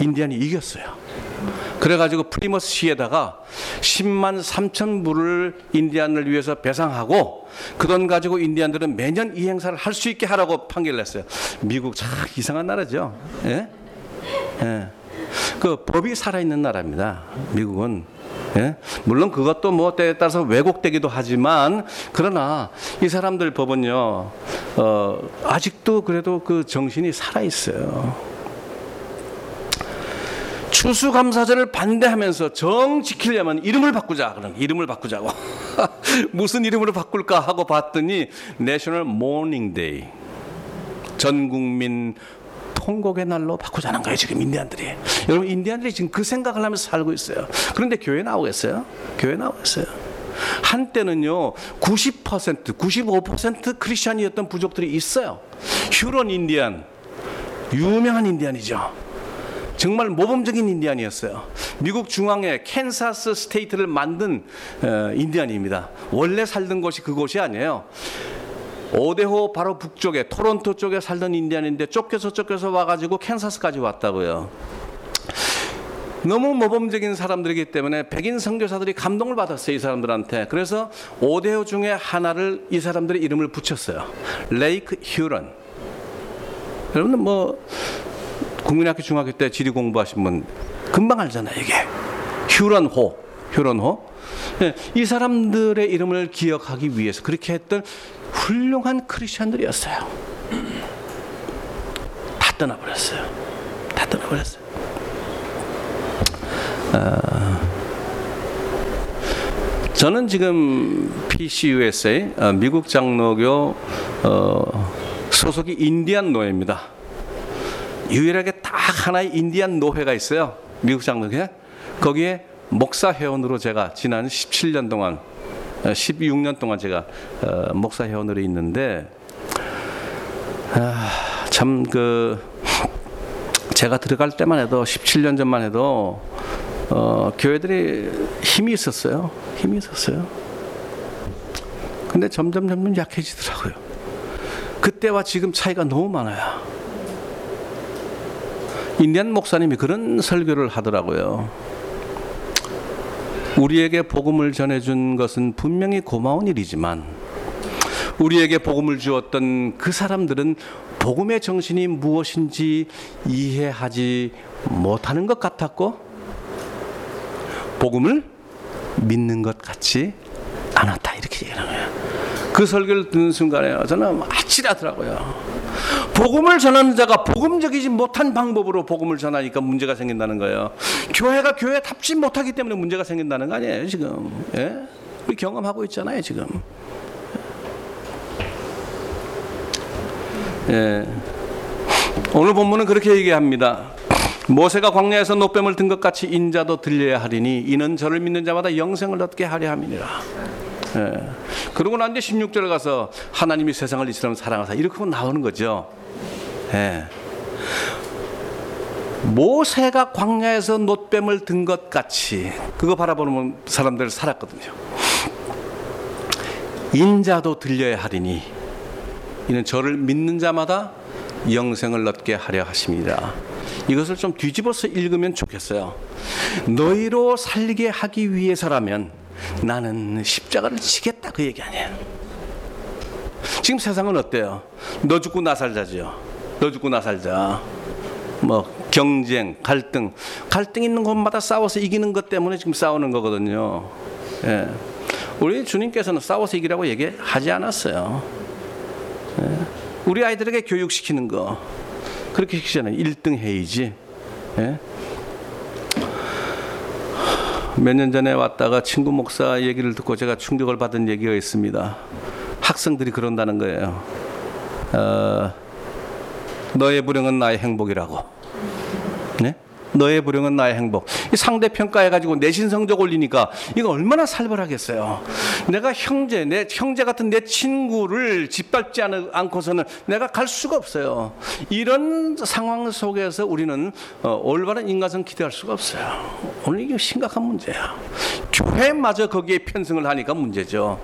인디안이 이겼어요. 그래가지고 플리머스 시에다가 10만 3천 불을 인디안을 위해서 배상하고 그 돈 가지고 인디안들은 매년 이 행사를 할 수 있게 하라고 판결을 했어요. 미국 참 이상한 나라죠. 예? 예. 그 법이 살아있는 나라입니다. 미국은. 예? 물론 그것도 뭐 때에 따라서 왜곡되기도 하지만 그러나 이 사람들 법은요 어, 아직도 그래도 그 정신이 살아 있어요. 추수감사절을 반대하면서 정 지키려면 이름을 바꾸자. 그런 이름을 바꾸자고. 무슨 이름으로 바꿀까 하고 봤더니 National Mourning Day 전 국민 통곡의 날로 바꾸자는 거예요 지금 인디안들이. 여러분 인디안들이 지금 그 생각을 하면서 살고 있어요. 그런데 교회 나오겠어요? 교회 나오겠어요? 한때는요 90% 95% 크리스천이었던 부족들이 있어요. 휴런 인디안 유명한 인디안이죠 정말 모범적인 인디안이었어요. 미국 중앙에 Kansas State를 만든 어, 인디안입니다. 원래 살던 곳이 그곳이 아니에요. 오데호 바로 북쪽에 토론토 쪽에 살던 인디안인데 쫓겨서 쫓겨서 와가지고 캔사스까지 왔다고요. 너무 모범적인 사람들이기 때문에 백인 선교사들이 감동을 받았어요 이 사람들한테. 그래서 오데호 중에 하나를 이 사람들의 이름을 붙였어요. 레이크 휴런. 여러분들 뭐 국민학교 중학교 때 지리 공부하신 분 금방 알잖아요 이게. 휴런호 휴런호. 네, 이 사람들의 이름을 기억하기 위해서 그렇게 했던 훌륭한 크리스천들이었어요. 다 떠나버렸어요. 다 떠나버렸어요. 어, 저는 지금 PCUSA 어, 미국 장로교 어, 소속이 인디안 노예입니다. 유일하게 딱 하나의 인디안 노회가 있어요. 미국 장로회. 거기에 목사 회원으로 제가 지난 17년 동안 16년 동안 제가 어, 목사 회원으로 있는데 아, 참그 제가 들어갈 때만 해도 17년 전만 해도 어, 교회들이 힘이 있었어요. 힘이 있었어요. 근데 점점 점점 약해지더라고요. 그때와 지금 차이가 너무 많아요. 인디안 목사님이 그런 설교를 하더라고요. 우리에게 복음을 전해준 것은 분명히 고마운 일이지만 우리에게 복음을 주었던 그 사람들은 복음의 정신이 무엇인지 이해하지 못하는 것 같았고 복음을 믿는 것 같지 않았다 이렇게 얘기하는 거예요. 그 설교를 듣는 순간에 저는 아찔하더라고요. 복음을 전하는 자가 복음적이지 못한 방법으로 복음을 전하니까 문제가 생긴다는 거예요. 교회가 교회 답지 못하기 때문에 문제가 생긴다는 거 아니에요, 지금. 예? 우리 경험하고 있잖아요, 지금. 예. 오늘 본문은 그렇게 얘기합니다. 모세가 광야에서 노뱀을 든 것 같이 인자도 들려야 하리니 이는 저를 믿는 자마다 영생을 얻게 하려 함이니라. 예. 그러고 난 뒤에 16절 가서 하나님이 세상을 이처럼 사랑하사 이렇게 나오는 거죠. 예. 모세가 광야에서 노뱀을 든 것 같이 그거 바라보는 사람들 살았거든요. 인자도 들려야 하리니 이는 저를 믿는 자마다 영생을 얻게 하려 하십니다. 이것을 좀 뒤집어서 읽으면 좋겠어요. 너희로 살게 하기 위해서라면 나는 십자가를 지겠다 그 얘기 아니에요. 지금 세상은 어때요? 너 죽고 나 살자지요. 너 죽고 나 살자. 뭐 경쟁, 갈등, 갈등 있는 곳마다 싸워서 이기는 것 때문에 지금 싸우는 거거든요. 예. 우리 주님께서는 싸워서 이기라고 얘기하지 않았어요. 예. 우리 아이들에게 교육시키는 거 그렇게 시키잖아요. 1등 해이지. 예. 몇년 전에 왔다가 친구 목사 얘기를 듣고 제가 충격을 받은 얘기가 있습니다. 학생들이 그런다는 거예요. 어, 너의 불행은 나의 행복이라고. 네? 너의 불행은 나의 행복. 이 상대 평가해가지고 내신 성적 올리니까 이거 얼마나 살벌하겠어요. 내가 형제, 내 형제 같은 내 친구를 짓밟지 않고서는 내가 갈 수가 없어요. 이런 상황 속에서 우리는 어, 올바른 인간성 기대할 수가 없어요. 오늘 이게 심각한 문제야. 교회마저 거기에 편승을 하니까 문제죠.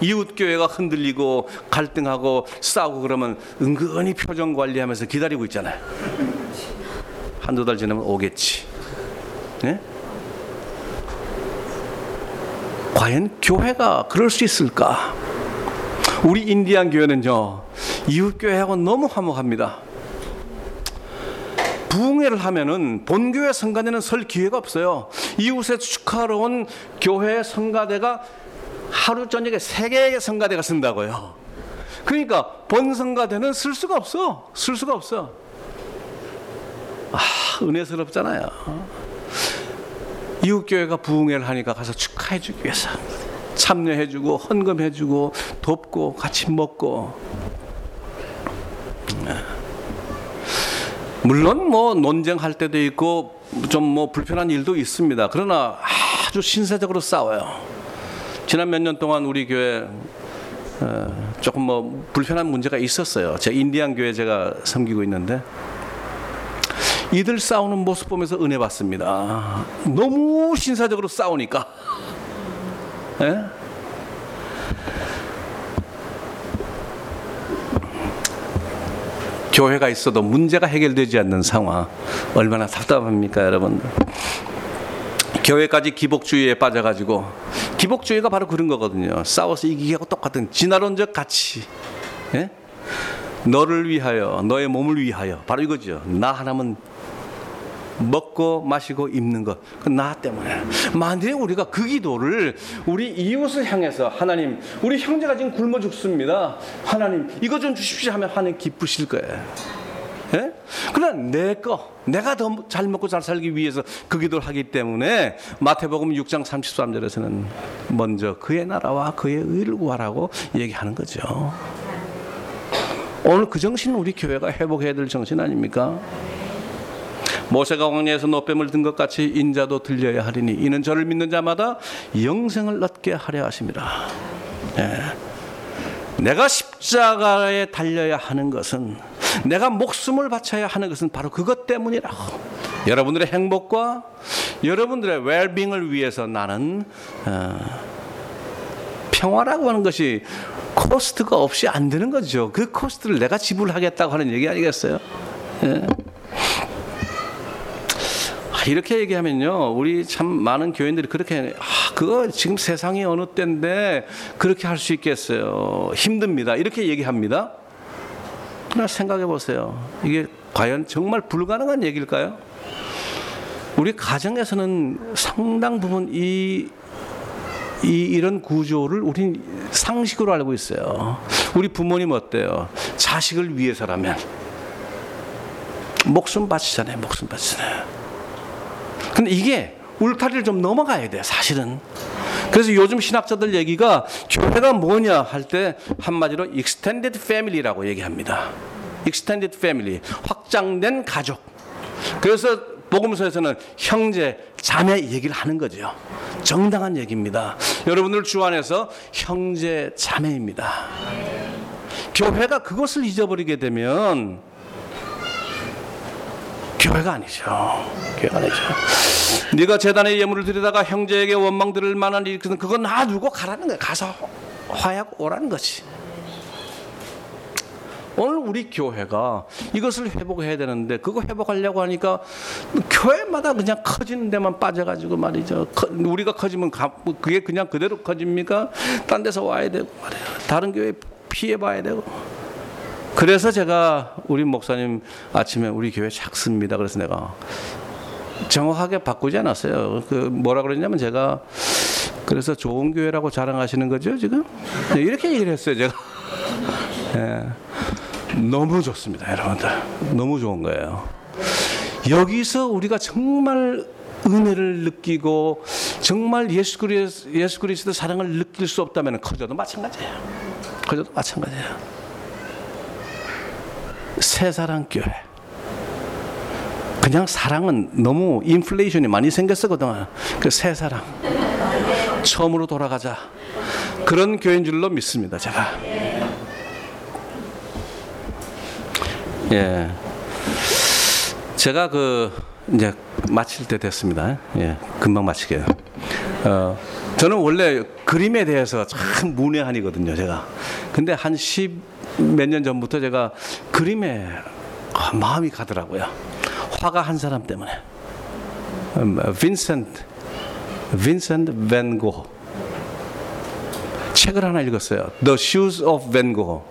이웃 교회가 흔들리고 갈등하고 싸우고 그러면 은근히 표정 관리하면서 기다리고 있잖아요. 한두 달 지나면 오겠지. 네? 과연 교회가 그럴 수 있을까? 우리 인디안 교회는요, 이웃 교회하고 너무 화목합니다. 부흥회를 하면은 본교회 성가대는 설 기회가 없어요. 이웃에 축하러 온 교회 성가대가 하루 저녁에 세 개의 성가대가 쓴다고요. 그러니까 본 성가대는 쓸 수가 없어. 쓸 수가 없어. 아, 은혜스럽잖아요. 이웃교회가 부흥회를 하니까 가서 축하해주기 위해서 참여해주고 헌금해주고 돕고 같이 먹고 네. 물론 뭐 논쟁할 때도 있고 좀 뭐 불편한 일도 있습니다. 그러나 아주 신사적으로 싸워요. 지난 몇 년 동안 우리 교회 어, 조금 뭐 불편한 문제가 있었어요. 제 인디안 교회 제가 섬기고 있는데 이들 싸우는 모습 보면서 은혜 받습니다. 너무 신사적으로 싸우니까. 예? 교회가 있어도 문제가 해결되지 않는 상황 얼마나 답답합니까, 여러분? 교회까지 기복주의에 빠져가지고 기복주의가 바로 그런 거거든요. 싸워서 이기하고 똑같은 진화론적 가치. 예? 너를 위하여, 너의 몸을 위하여. 바로 이거죠. 나 하나면 먹고 마시고 입는 것. 그나 때문에. 만약에 우리가 그 기도를 우리 이웃을 향해서 하나님, 우리 형제가 지금 굶어 죽습니다. 하나님, 이거 좀 주십시오 하면 하나님 기쁘실 거예요. 예? 그러나 내 거, 내가 더 잘 먹고 잘 살기 위해서 그 기도를 하기 때문에 마태복음 6장 33절에서는 먼저 그의 나라와 그의 의를 구하라고 얘기하는 거죠. 오늘 그 정신 우리 교회가 회복해야 될 정신 아닙니까? 모세가 광야에서 노뱀을 든 것 같이 인자도 들려야 하리니 이는 저를 믿는 자마다 영생을 얻게 하려 하십니다. 예. 내가 십자가에 달려야 하는 것은 내가 목숨을 바쳐야 하는 것은 바로 그것 때문이라고. 여러분들의 행복과 여러분들의 웰빙을 위해서 나는 어, 평화라고 하는 것이 코스트가 없이 안 되는 거죠. 그 코스트를 내가 지불하겠다고 하는 얘기 아니겠어요? 예. 이렇게 얘기하면요, 우리 참 많은 교인들이 그렇게 아, 그거 지금 세상이 어느 때인데 그렇게 할 수 있겠어요. 힘듭니다. 이렇게 얘기합니다. 그러나 생각해 보세요. 이게 과연 정말 불가능한 얘기일까요? 우리 가정에서는 상당 부분 이, 이 이런 구조를 우린 상식으로 알고 있어요. 우리 부모님 어때요? 자식을 위해서라면 목숨 바치잖아요. 목숨 바치잖아요. 근데 이게 울타리를 좀 넘어가야 돼요, 사실은. 그래서 요즘 신학자들 얘기가 교회가 뭐냐 할 때 한마디로 extended family라고 얘기합니다. extended family, 확장된 가족. 그래서 복음서에서는 형제, 자매 얘기를 하는 거죠. 정당한 얘기입니다. 여러분들 주 안에서 형제, 자매입니다. 교회가 그것을 잊어버리게 되면 교회가 아니죠. 교회가 아니죠. 네가 재단의 예물을 드리다가 형제에게 원망 들을 만한 일이 있으면 그건 놔두고 가라는 거야. 가서 화해하고 오라는 거지. 오늘 우리 교회가 이것을 회복해야 되는데 그거 회복하려고 하니까 교회마다 그냥 커지는 데만 빠져가지고 말이죠. 우리가 커지면 그게 그냥 그대로 커집니까? 딴 데서 와야 되고 말이에요. 다른 교회 피해봐야 되고. 그래서 제가 우리 목사님 아침에 우리 교회 작습니다. 그래서 내가 정확하게 바꾸지 않았어요. 그 뭐라 그랬냐면 제가 그래서 좋은 교회라고 자랑하시는 거죠 지금 네, 이렇게 얘기를 했어요 제가. 네. 너무 좋습니다, 여러분들. 너무 좋은 거예요. 여기서 우리가 정말 은혜를 느끼고 정말 예수 그리스도, 예수 그리스도 사랑을 느낄 수 없다면 커져도 마찬가지예요. 커져도 마찬가지예요. 새사랑 교회. 그냥 사랑은 너무 인플레이션이 많이 생겼어 그동안. 그 새 사랑. 처음으로 돌아가자. 그런 교회인 줄로 믿습니다. 제가. 예. 제가 그 이제 마칠 때 됐습니다. 예. 금방 마치게요. 어, 저는 원래 그림에 대해서 참 문외한이거든요, 제가. 근데 한십 몇 년 전부터 제가 그림에 마음이 가더라고요. 화가 한 사람 때문에. 음, 빈센트, 빈센트 벤 고. 책을 하나 읽었어요. The Shoes of Van Gogh.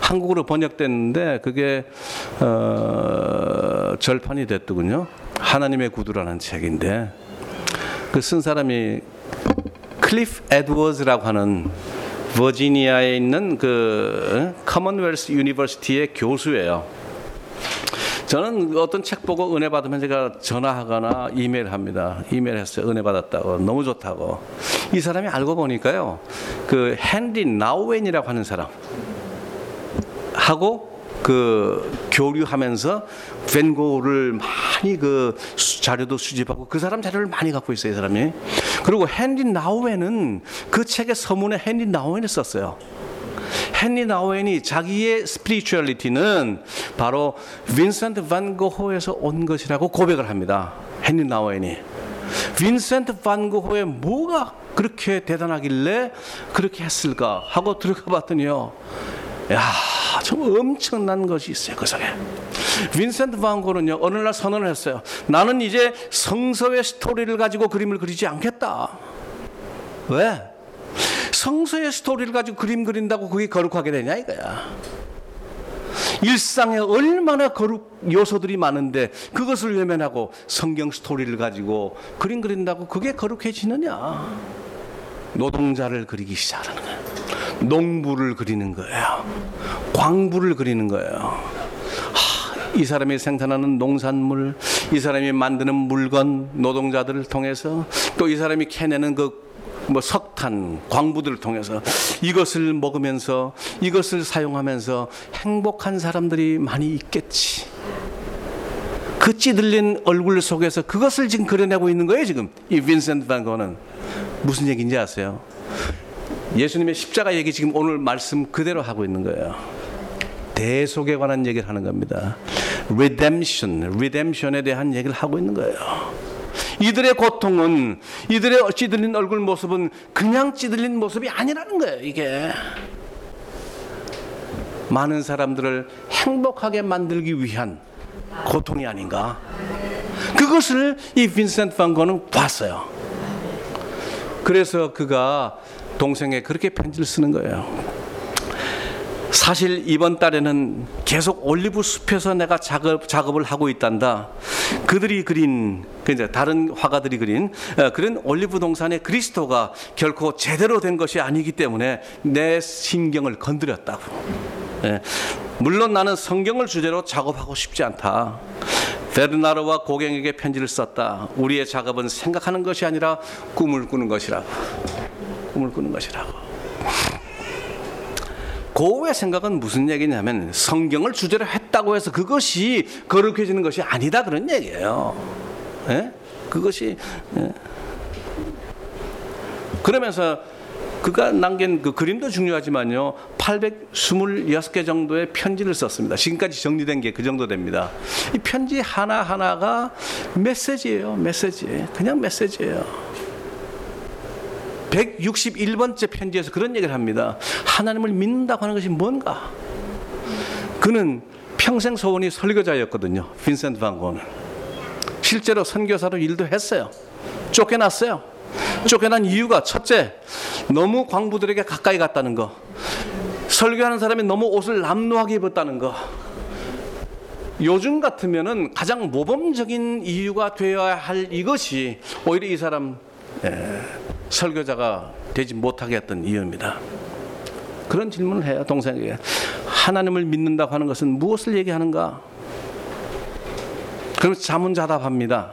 한국어로 번역됐는데 그게 어, 절판이 됐더군요. 하나님의 구두라는 책인데 그 쓴 사람이 클리프 에드워즈라고 하는 버지니아에 있는 그 Commonwealth University의 교수예요. 저는 어떤 책 보고 은혜 받으면 제가 전화하거나 이메일 합니다. 이메일 했어요. 은혜 받았다고. 너무 좋다고. 이 사람이 알고 보니까요. 그 헨리 나우웬이라고 하는 사람 하고 그 교류하면서 벤고를 많이 그 수- 자료도 수집하고 그 사람 자료를 많이 갖고 있어요, 이 사람이. 그리고 헨리 나우웬은 그 책의 서문에 헨리 나우웬이 썼어요. 헨리 나우웬이 자기의 spirituality는 바로 빈센트 반 고호에서 온 것이라고 고백을 합니다. 헨리 나우웬이. 빈센트 반 고호의 뭐가 그렇게 대단하길래 그렇게 했을까 하고 들어가 봤더니요. 야, 좀 엄청난 것이 있어요, 그 속에. 빈센트 반 고는요, 어느 날 선언을 했어요. 나는 이제 성서의 스토리를 가지고 그림을 그리지 않겠다. 왜? 성서의 스토리를 가지고 그림 그린다고 그게 거룩하게 되냐 이거야. 일상에 얼마나 거룩 요소들이 많은데 그것을 외면하고 성경 스토리를 가지고 그림 그린다고 그게 거룩해지느냐? 노동자를 그리기 시작하는 거야. 농부를 그리는 거예요. 광부를 그리는 거예요. 하, 이 사람이 생산하는 농산물, 이 사람이 만드는 물건, 노동자들을 통해서 또 이 사람이 캐내는 그뭐 석탄, 광부들을 통해서 이것을 먹으면서 이것을 사용하면서 행복한 사람들이 많이 있겠지. 그 찌들린 얼굴 속에서 그것을 지금 그려내고 있는 거예요, 지금. 이 빈센트 반 고는. 무슨 얘기인지 아세요? 예수님의 십자가 얘기 지금 오늘 말씀 그대로 하고 있는 거예요. 대속에 관한 얘기를 하는 겁니다. redemption, redemption에 대한 얘기를 하고 있는 거예요. 이들의 고통은 이들의 찌들린 얼굴 모습은 그냥 찌들린 모습이 아니라는 거예요. 이게 많은 사람들을 행복하게 만들기 위한 고통이 아닌가. 그것을 이 빈센트 반 고는 봤어요. 그래서 그가 동생에 그렇게 편지를 쓰는 거예요. 사실 이번 달에는 계속 올리브 숲에서 내가 작업, 작업을 하고 있단다. 그들이 그린, 그 이제 다른 화가들이 그린, 어, 그런 올리브 동산의 그리스도가 결코 제대로 된 것이 아니기 때문에 내 신경을 건드렸다고. 예. 물론 나는 성경을 주제로 작업하고 싶지 않다. 베르나르와 고갱에게 편지를 썼다. 우리의 작업은 생각하는 것이 아니라 꿈을 꾸는 것이라고. 꿈을 꾸는 것이라고. 고우의 생각은 무슨 얘기냐면 성경을 주제로 했다고 해서 그것이 거룩해지는 것이 아니다 그런 얘기예요. 예? 그것이 예. 그러면서 그가 남긴 그 그림도 중요하지만요. 826개 정도의 편지를 썼습니다. 지금까지 정리된 게 그 정도 됩니다. 이 편지 하나하나가 메시지예요. 메시지. 그냥 메시지예요. 161번째 편지에서 그런 얘기를 합니다. 하나님을 믿는다고 하는 것이 뭔가? 그는 평생 소원이 설교자였거든요. 빈센트 반 고는. 실제로 선교사로 일도 했어요. 쫓겨났어요. 쫓겨난 이유가 첫째, 너무 광부들에게 가까이 갔다는 거. 설교하는 사람이 너무 옷을 남루하게 입었다는 거. 요즘 같으면은 가장 모범적인 이유가 되어야 할 이것이 오히려 이 사람 예, 설교자가 되지 못하게 했던 이유입니다. 그런 질문을 해요 동생에게. 하나님을 믿는다고 하는 것은 무엇을 얘기하는가? 그럼 자문자답합니다.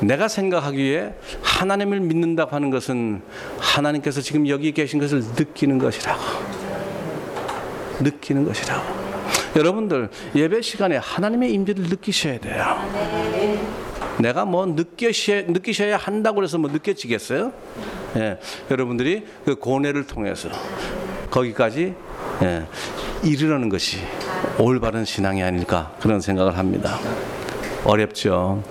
내가 생각하기에 하나님을 믿는다고 하는 것은 하나님께서 지금 여기 계신 것을 느끼는 것이라고. 느끼는 것이라고. 여러분들 예배 시간에 하나님의 임재를 느끼셔야 돼요. 내가 뭐 느끼셔야, 느끼셔야 한다고 해서 뭐 느껴지겠어요? 예, 여러분들이 그 고뇌를 통해서 거기까지 예, 이르려는 것이 올바른 신앙이 아닐까 그런 생각을 합니다. 어렵죠.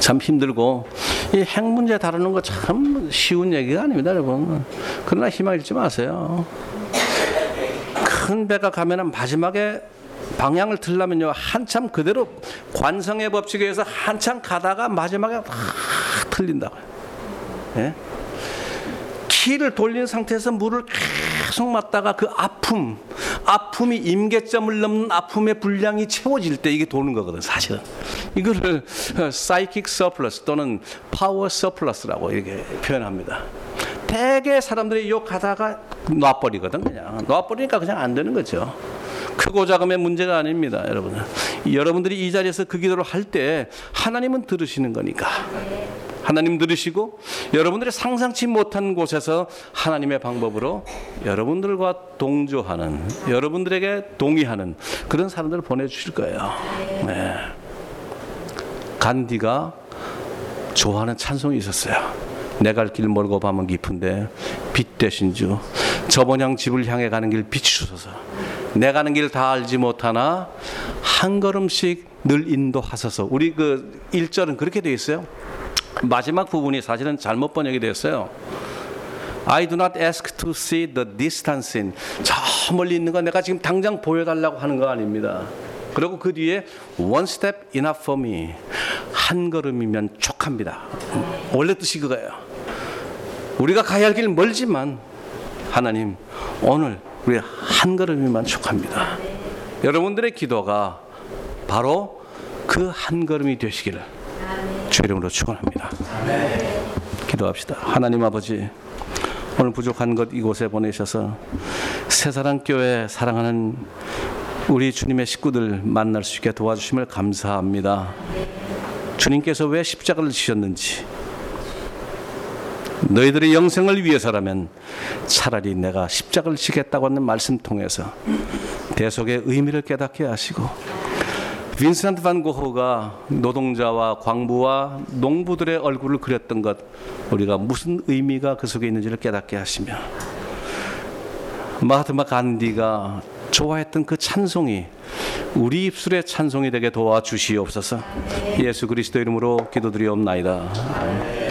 참 힘들고 이 핵 문제 다루는 거 참 쉬운 얘기가 아닙니다, 여러분. 그러나 희망 잃지 마세요. 큰 배가 가면은 마지막에 방향을 틀려면요 한참 그대로 관성의 법칙에 의해서 한참 가다가 마지막에 다 틀린다고요. 예? 키를 돌린 상태에서 물을 계속 맞다가 그 아픔, 아픔이 임계점을 넘는 아픔의 분량이 채워질 때 이게 도는 거거든, 사실은. 이거를 사이킥 서플러스 또는 파워 서플러스라고 이렇게 표현합니다. 대개 사람들이 요 가다가 놔버리거든, 그냥. 놔버리니까 그냥 안 되는 거죠. 크고 작음의 문제가 아닙니다, 여러분. 여러분들이 이 자리에서 그 기도를 할 때 하나님은 들으시는 거니까. 하나님 들으시고 여러분들이 상상치 못한 곳에서 하나님의 방법으로 여러분들과 동조하는 여러분들에게 동의하는 그런 사람들을 보내주실 거예요. 네. 간디가 좋아하는 찬송이 있었어요. 내 갈 길 멀고 밤은 깊은데 빛 대신 주 저번향 집을 향해 가는 길 비추소서 내 가는 길 다 알지 못하나 한 걸음씩 늘 인도하소서 우리 그 1절은 그렇게 되어 있어요. 마지막 부분이 사실은 잘못 번역이 됐어요. I do not ask to see the distance in. 저 멀리 있는 거 내가 지금 당장 보여달라고 하는 거 아닙니다. 그리고 그 뒤에 one step enough for me. 한 걸음이면 족합니다. 원래 뜻이 그거예요. 우리가 가야 할 길 멀지만 하나님 오늘 우리 한 걸음이면 족합니다. 여러분들의 기도가 바로 그 한 걸음이 되시기를 주 이름으로 축원합니다. 기도합시다. 하나님 아버지 오늘 부족한 것 이곳에 보내셔서 새사랑 교회 사랑하는 우리 주님의 식구들 만날 수 있게 도와주심을 감사합니다. 주님께서 왜 십자가를 지셨는지 너희들의 영생을 위해서라면 차라리 내가 십자가를 지겠다고 하는 말씀 통해서 대속의 의미를 깨닫게 하시고 빈센트 반 고흐가 노동자와 광부와 농부들의 얼굴을 그렸던 것 우리가 무슨 의미가 그 속에 있는지를 깨닫게 하시며 마하트마 간디가 좋아했던 그 찬송이 우리 입술의 찬송이 되게 도와주시옵소서 예수 그리스도 이름으로 기도드리옵나이다.